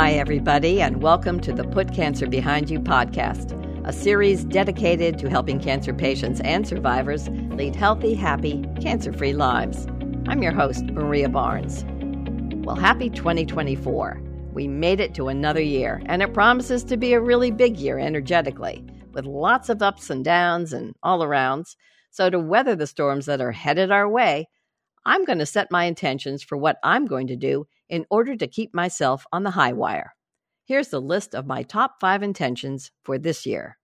Hi, everybody, and welcome to the Put Cancer Behind You podcast, a series dedicated to helping cancer patients and survivors lead healthy, happy, cancer free lives. I'm your host, Maria Barnes. Well, happy 2024. We made it to another year, and it promises to be a really big year energetically, with lots of ups and downs and all arounds. So, to weather the storms that are headed our way, I'm going to set my intentions for what I'm going to do in order to keep myself on the high wire. Here's the list of my top five intentions for this year.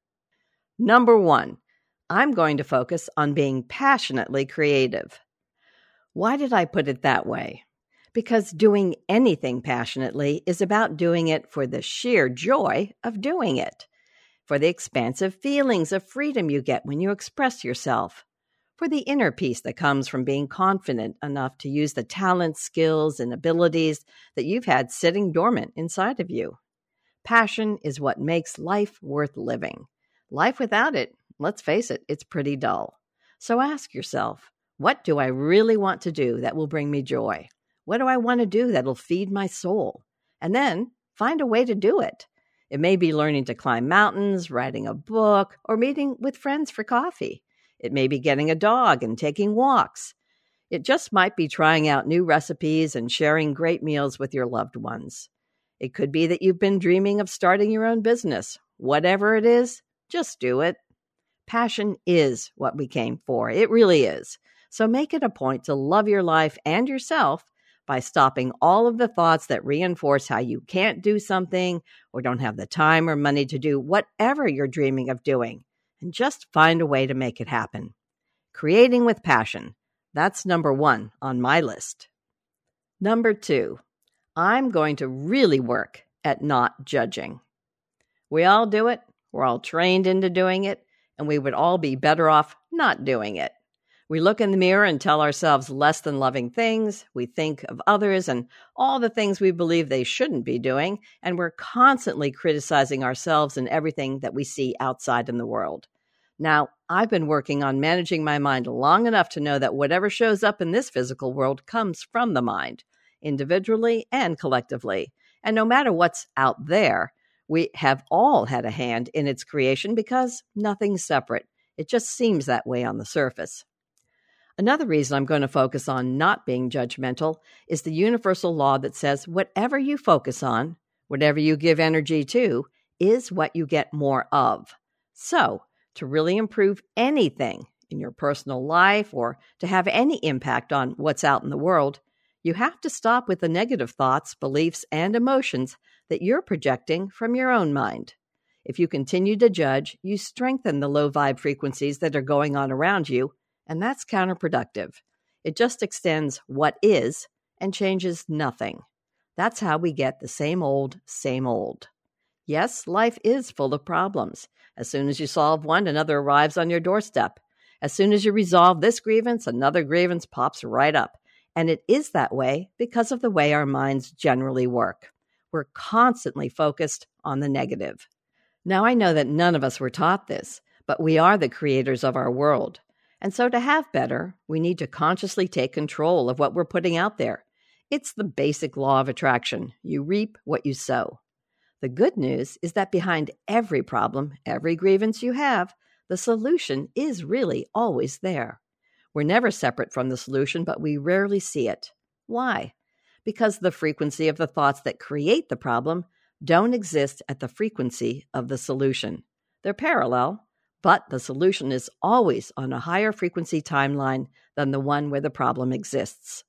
Number one, I'm going to focus on being passionately creative. Why did I put it that way? Because doing anything passionately is about doing it for the sheer joy of doing it, for the expansive feelings of freedom you get when you express yourself, for the inner peace that comes from being confident enough to use the talents, skills, and abilities that you've had sitting dormant inside of you. Passion is what makes life worth living. Life without it, let's face it, it's pretty dull. So ask yourself, what do I really want to do that will bring me joy? What do I want to do that'll feed my soul? And then find a way to do it. It may be learning to climb mountains, writing a book, or meeting with friends for coffee. It may be getting a dog and taking walks. It just might be trying out new recipes and sharing great meals with your loved ones. It could be that you've been dreaming of starting your own business. Whatever it is, just do it. Passion is what we came for. It really is. So make it a point to love your life and yourself by stopping all of the thoughts that reinforce how you can't do something or don't have the time or money to do whatever you're dreaming of doing and just find a way to make it happen. Creating with passion. That's number one on my list. Number two, I'm going to really work at not judging. We all do it, we're all trained into doing it, and we would all be better off not doing it. We look in the mirror and tell ourselves less than loving things. We think of others and all the things we believe they shouldn't be doing. And we're constantly criticizing ourselves and everything that we see outside in the world. Now, I've been working on managing my mind long enough to know that whatever shows up in this physical world comes from the mind, individually and collectively. And no matter what's out there, we have all had a hand in its creation because nothing's separate. It just seems that way on the surface. Another reason I'm going to focus on not being judgmental is the universal law that says whatever you focus on, whatever you give energy to, is what you get more of. So, to really improve anything in your personal life or to have any impact on what's out in the world, you have to stop with the negative thoughts, beliefs, and emotions that you're projecting from your own mind. If you continue to judge, you strengthen the low vibe frequencies that are going on around you, and that's counterproductive. It just extends what is and changes nothing. That's how we get the same old, same old. Yes, life is full of problems. As soon as you solve one, another arrives on your doorstep. As soon as you resolve this grievance, another grievance pops right up. And it is that way because of the way our minds generally work. We're constantly focused on the negative. Now, I know that none of us were taught this, but we are the creators of our world. And so, to have better, we need to consciously take control of what we're putting out there. It's the basic law of attraction you reap what you sow. The good news is that behind every problem, every grievance you have, the solution is really always there. We're never separate from the solution, but we rarely see it. Why? Because the frequency of the thoughts that create the problem don't exist at the frequency of the solution. They're parallel, but the solution is always on a higher frequency timeline than the one where the problem exists.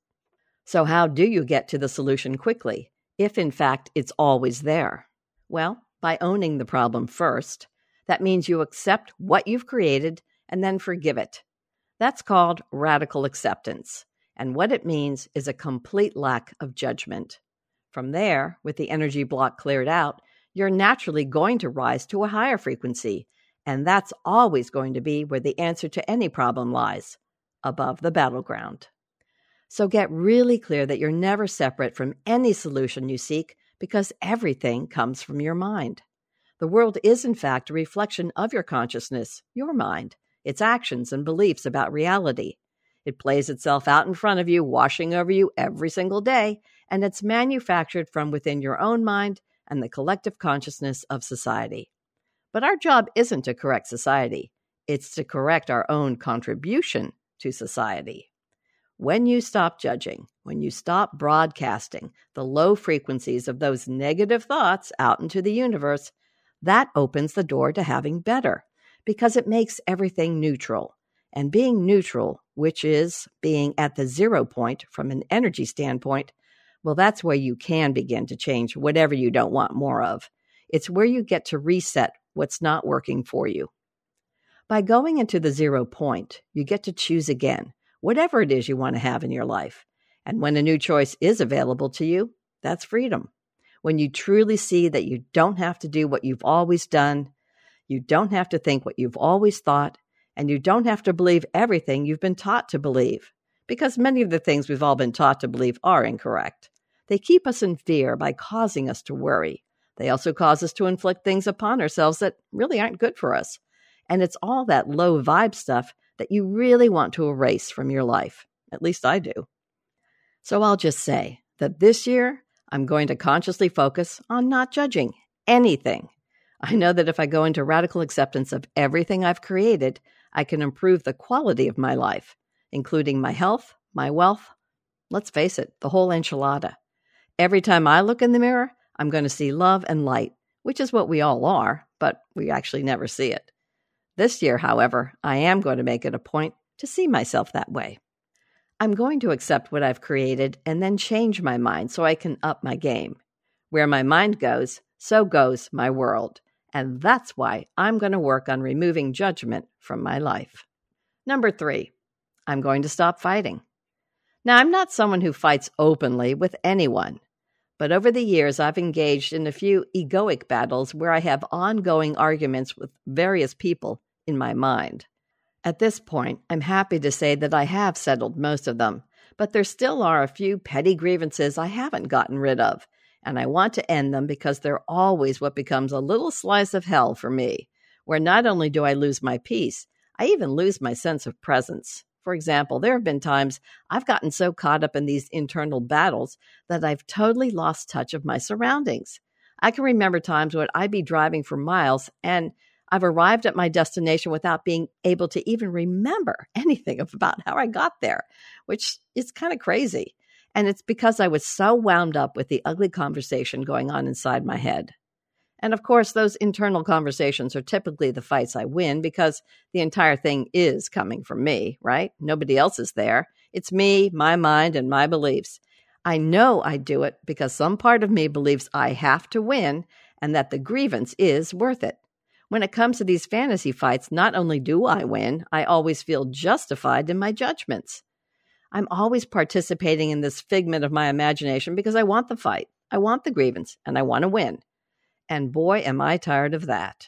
So, how do you get to the solution quickly, if in fact it's always there? Well, by owning the problem first. That means you accept what you've created and then forgive it. That's called radical acceptance. And what it means is a complete lack of judgment. From there, with the energy block cleared out, you're naturally going to rise to a higher frequency. And that's always going to be where the answer to any problem lies above the battleground. So get really clear that you're never separate from any solution you seek because everything comes from your mind. The world is, in fact, a reflection of your consciousness, your mind, its actions and beliefs about reality. It plays itself out in front of you, washing over you every single day, and it's manufactured from within your own mind and the collective consciousness of society. But our job isn't to correct society, it's to correct our own contribution to society. When you stop judging, when you stop broadcasting the low frequencies of those negative thoughts out into the universe, that opens the door to having better because it makes everything neutral. And being neutral, which is being at the zero point from an energy standpoint, well, that's where you can begin to change whatever you don't want more of. It's where you get to reset what's not working for you. By going into the zero point, you get to choose again, whatever it is you want to have in your life. And when a new choice is available to you, that's freedom. When you truly see that you don't have to do what you've always done, you don't have to think what you've always thought, and you don't have to believe everything you've been taught to believe, because many of the things we've all been taught to believe are incorrect. They keep us in fear by causing us to worry. They also cause us to inflict things upon ourselves that really aren't good for us. And it's all that low vibe stuff that you really want to erase from your life. At least I do. So I'll just say that this year, I'm going to consciously focus on not judging anything. I know that if I go into radical acceptance of everything I've created, I can improve the quality of my life, including my health, my wealth. Let's face it, the whole enchilada. Every time I look in the mirror, I'm going to see love and light, which is what we all are, but we actually never see it. This year, however, I am going to make it a point to see myself that way. I'm going to accept what I've created and then change my mind so I can up my game. Where my mind goes, so goes my world. And that's why I'm going to work on removing judgment from my life. Number three, I'm going to stop fighting. Now, I'm not someone who fights openly with anyone. But over the years, I've engaged in a few egoic battles where I have ongoing arguments with various people in my mind. At this point, I'm happy to say that I have settled most of them, but there still are a few petty grievances I haven't gotten rid of, and I want to end them because they're always what becomes a little slice of hell for me, where not only do I lose my peace, I even lose my sense of presence. For example, there have been times I've gotten so caught up in these internal battles that I've totally lost touch of my surroundings. I can remember times when I'd be driving for miles and I've arrived at my destination without being able to even remember anything about how I got there, which is kind of crazy. And it's because I was so wound up with the ugly conversation going on inside my head. And of course, those internal conversations are typically the fights I win because the entire thing is coming from me, right? Nobody else is there. It's me, my mind, and my beliefs. I know I do it because some part of me believes I have to win and that the grievance is worth it. When it comes to these fantasy fights, not only do I win, I always feel justified in my judgments. I'm always participating in this figment of my imagination because I want the fight, I want the grievance, and I want to win. And boy, am I tired of that.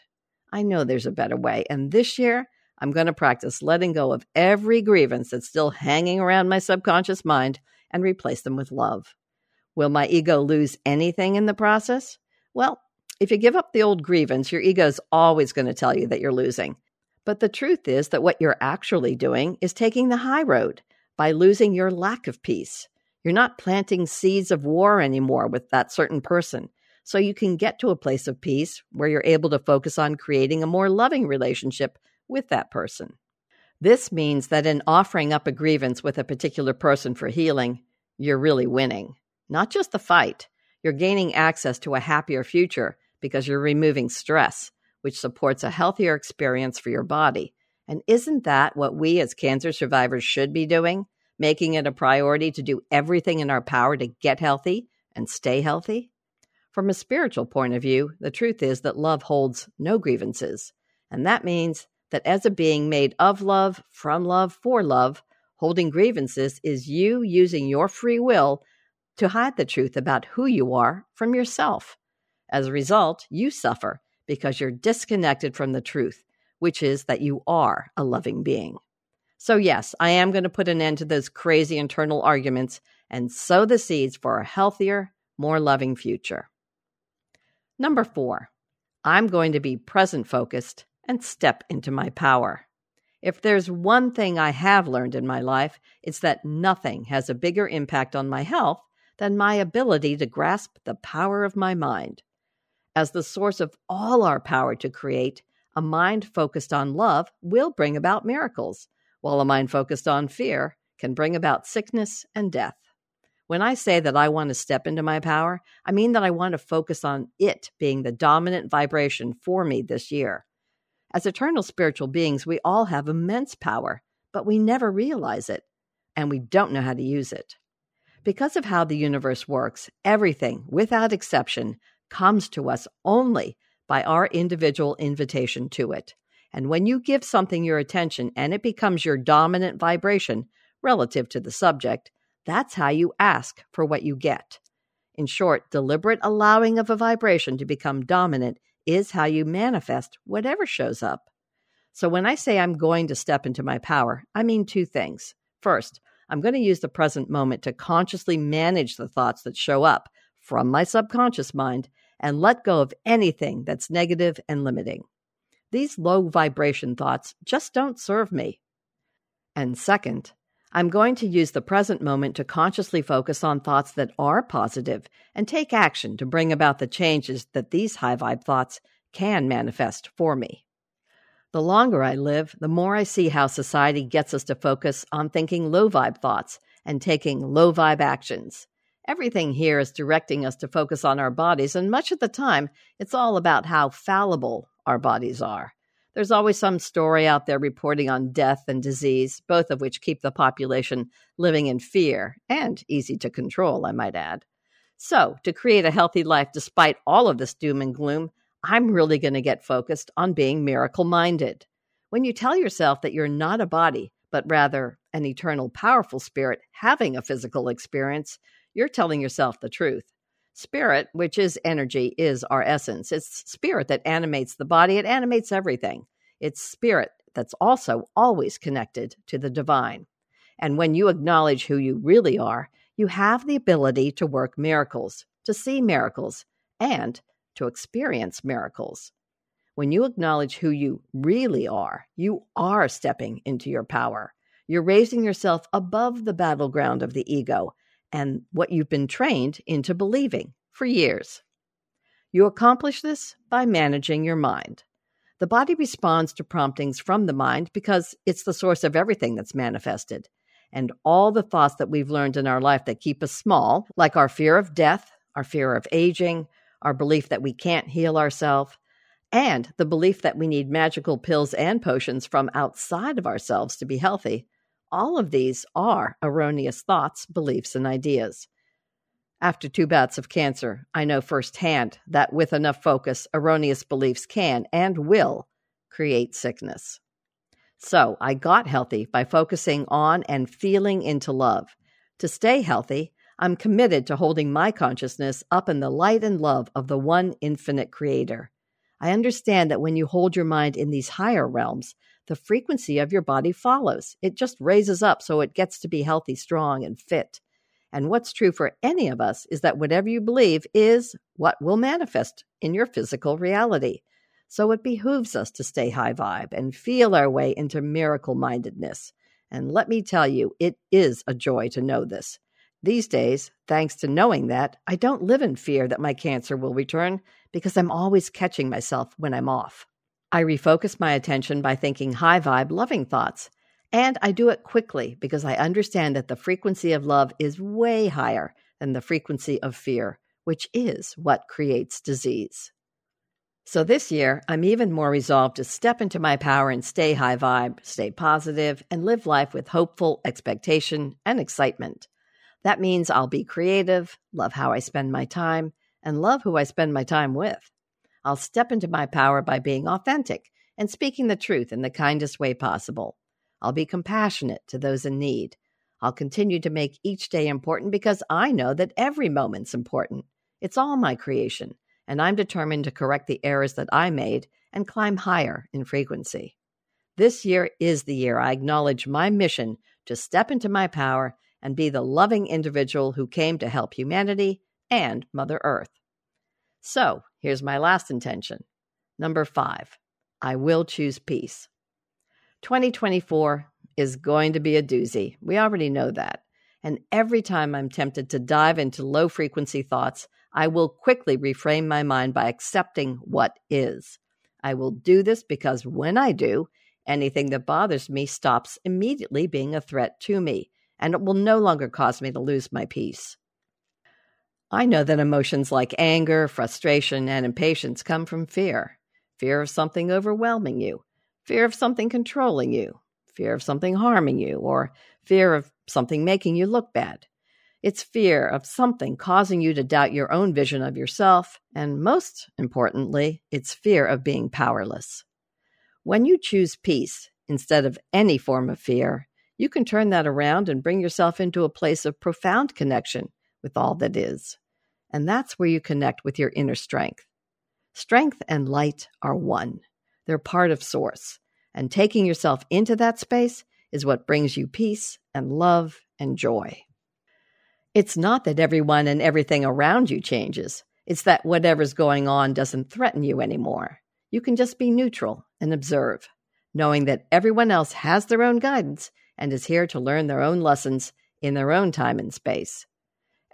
I know there's a better way. And this year, I'm going to practice letting go of every grievance that's still hanging around my subconscious mind and replace them with love. Will my ego lose anything in the process? Well, if you give up the old grievance, your ego is always going to tell you that you're losing. But the truth is that what you're actually doing is taking the high road by losing your lack of peace. You're not planting seeds of war anymore with that certain person so you can get to a place of peace where you're able to focus on creating a more loving relationship with that person. This means that in offering up a grievance with a particular person for healing, you're really winning. Not just the fight, you're gaining access to a happier future because you're removing stress, which supports a healthier experience for your body. And isn't that what we as cancer survivors should be doing? Making it a priority to do everything in our power to get healthy and stay healthy? From a spiritual point of view, the truth is that love holds no grievances. And that means that as a being made of love, from love, for love, holding grievances is you using your free will to hide the truth about who you are from yourself. As a result, you suffer because you're disconnected from the truth, which is that you are a loving being. So, yes, I am going to put an end to those crazy internal arguments and sow the seeds for a healthier, more loving future. Number four, I'm going to be present focused and step into my power. If there's one thing I have learned in my life, it's that nothing has a bigger impact on my health than my ability to grasp the power of my mind. As the source of all our power to create, a mind focused on love will bring about miracles, while a mind focused on fear can bring about sickness and death. When I say that I want to step into my power, I mean that I want to focus on it being the dominant vibration for me this year. As eternal spiritual beings, we all have immense power, but we never realize it, and we don't know how to use it. Because of how the universe works, everything, without exception, comes to us only by our individual invitation to it. And when you give something your attention and it becomes your dominant vibration relative to the subject, that's how you ask for what you get. In short, deliberate allowing of a vibration to become dominant is how you manifest whatever shows up. So when I say I'm going to step into my power, I mean two things. First, I'm going to use the present moment to consciously manage the thoughts that show up from my subconscious mind and let go of anything that's negative and limiting. These low vibration thoughts just don't serve me. And second, I'm going to use the present moment to consciously focus on thoughts that are positive and take action to bring about the changes that these high vibe thoughts can manifest for me. The longer I live, the more I see how society gets us to focus on thinking low vibe thoughts and taking low vibe actions. Everything here is directing us to focus on our bodies, and much of the time, it's all about how fallible our bodies are. There's always some story out there reporting on death and disease, both of which keep the population living in fear and easy to control, I might add. So, to create a healthy life despite all of this doom and gloom, I'm really going to get focused on being miracle minded. When you tell yourself that you're not a body, but rather an eternal, powerful spirit having a physical experience, you're telling yourself the truth. Spirit, which is energy, is our essence. It's spirit that animates the body, it animates everything. It's spirit that's also always connected to the divine. And when you acknowledge who you really are, you have the ability to work miracles, to see miracles, and to experience miracles. When you acknowledge who you really are, you are stepping into your power. You're raising yourself above the battleground of the ego and what you've been trained into believing for years. You accomplish this by managing your mind. The body responds to promptings from the mind because it's the source of everything that's manifested. And all the thoughts that we've learned in our life that keep us small, like our fear of death, our fear of aging, our belief that we can't heal ourselves, and the belief that we need magical pills and potions from outside of ourselves to be healthy, all of these are erroneous thoughts, beliefs, and ideas. After two bouts of cancer, I know firsthand that with enough focus, erroneous beliefs can and will create sickness. So I got healthy by focusing on and feeling into love. To stay healthy, I'm committed to holding my consciousness up in the light and love of the one infinite creator. I understand that when you hold your mind in these higher realms, the frequency of your body follows. It just raises up so it gets to be healthy, strong, and fit. And what's true for any of us is that whatever you believe is what will manifest in your physical reality. So it behooves us to stay high vibe and feel our way into miracle mindedness. And let me tell you, it is a joy to know this. These days, thanks to knowing that, I don't live in fear that my cancer will return because I'm always catching myself when I'm off. I refocus my attention by thinking high vibe, loving thoughts. And I do it quickly because I understand that the frequency of love is way higher than the frequency of fear, which is what creates disease. So this year, I'm even more resolved to step into my power and stay high vibe, stay positive, and live life with hopeful expectation and excitement. That means I'll be creative, love how I spend my time, and love who I spend my time with. I'll step into my power by being authentic and speaking the truth in the kindest way possible. I'll be compassionate to those in need. I'll continue to make each day important because I know that every moment's important. It's all my creation, and I'm determined to correct the errors that I made and climb higher in frequency. This year is the year I acknowledge my mission to step into my power and be the loving individual who came to help humanity and Mother Earth. So here's my last intention. Number five, I will choose peace. 2024 is going to be a doozy. We already know that. And every time I'm tempted to dive into low frequency thoughts, I will quickly reframe my mind by accepting what is. I will do this because when I do, anything that bothers me stops immediately being a threat to me, and it will no longer cause me to lose my peace. I know that emotions like anger, frustration, and impatience come from fear fear of something overwhelming you, fear of something controlling you, fear of something harming you, or fear of something making you look bad. It's fear of something causing you to doubt your own vision of yourself, and most importantly, it's fear of being powerless. When you choose peace instead of any form of fear, you can turn that around and bring yourself into a place of profound connection with all that is. And that's where you connect with your inner strength. Strength and light are one, they're part of Source. And taking yourself into that space is what brings you peace and love and joy. It's not that everyone and everything around you changes, it's that whatever's going on doesn't threaten you anymore. You can just be neutral and observe, knowing that everyone else has their own guidance and is here to learn their own lessons in their own time and space.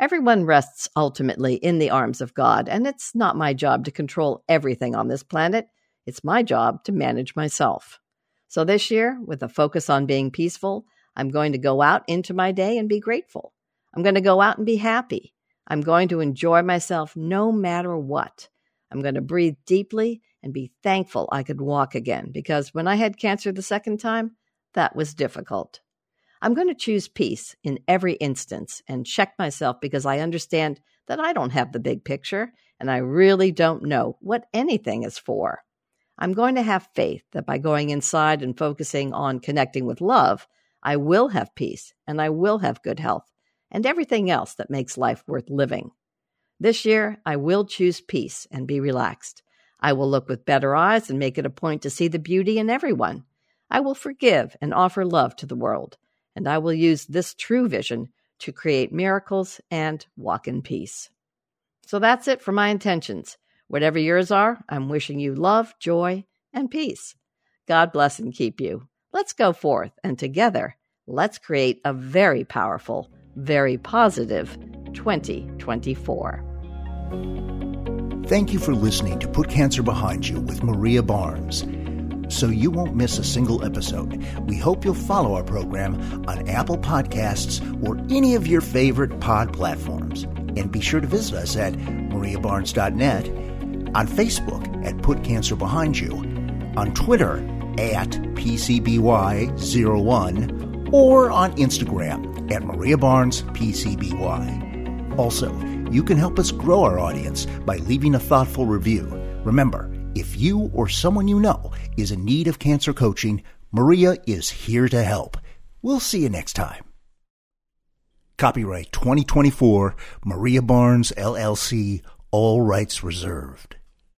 Everyone rests ultimately in the arms of God, and it's not my job to control everything on this planet. It's my job to manage myself. So this year, with a focus on being peaceful, I'm going to go out into my day and be grateful. I'm going to go out and be happy. I'm going to enjoy myself no matter what. I'm going to breathe deeply and be thankful I could walk again because when I had cancer the second time, that was difficult. I'm going to choose peace in every instance and check myself because I understand that I don't have the big picture and I really don't know what anything is for. I'm going to have faith that by going inside and focusing on connecting with love, I will have peace and I will have good health and everything else that makes life worth living. This year, I will choose peace and be relaxed. I will look with better eyes and make it a point to see the beauty in everyone. I will forgive and offer love to the world, and I will use this true vision to create miracles and walk in peace. So that's it for my intentions. Whatever yours are, I'm wishing you love, joy, and peace. God bless and keep you. Let's go forth and together, let's create a very powerful, very positive 2024. Thank you for listening to Put Cancer Behind You with Maria Barnes. So you won't miss a single episode, we hope you'll follow our program on Apple Podcasts or any of your favorite pod platforms. And be sure to visit us at mariabarnes.net on Facebook at Put Cancer Behind You, on Twitter at PCBY01, or on Instagram at Maria Barnes PCBY. Also, you can help us grow our audience by leaving a thoughtful review. Remember, if you or someone you know is in need of cancer coaching, Maria is here to help. We'll see you next time. Copyright 2024, Maria Barnes, LLC, all rights reserved.